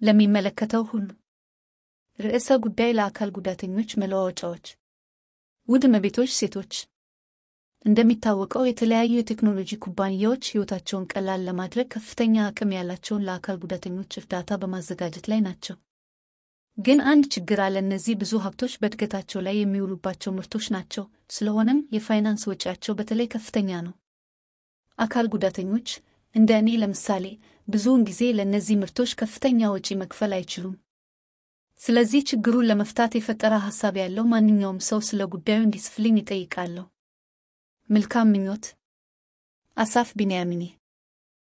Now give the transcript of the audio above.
ለሚመለከተው ሁሉ ርዕሰ ጉዳይ ለአካል ጉዳተኞች መለዋወጫዎች። ውድ እመቤቶች፣ ሴቶች፣ እንደሚታወቀው የተለያዩ የቴክኖሎጂ ኩባንያዎች ሕይወታቸውን ቀላል ለማድረግ ከፍተኛ አቅም ያላቸውን ለአካል ጉዳተኞች እርዳታ በማዘጋጀት ላይ ናቸው። ግን አንድ ችግር አለ። እነዚህ ብዙ ሀብቶች በእድገታቸው ላይ የሚውሉባቸው ምርቶች ናቸው። ስለሆነም የፋይናንስ ወጪያቸው በተለይ ከፍተኛ ነው። አካል ጉዳተኞች እንደ እኔ ለምሳሌ ብዙውን ጊዜ ለእነዚህ ምርቶች ከፍተኛ ወጪ መክፈል አይችሉም። ስለዚህ ችግሩን ለመፍታት የፈጠራ ሐሳብ ያለው ማንኛውም ሰው ስለ ጉዳዩ እንዲጽፍልኝ ይጠይቃለሁ። መልካም ምኞት። አሳፍ ቢንያሚኒ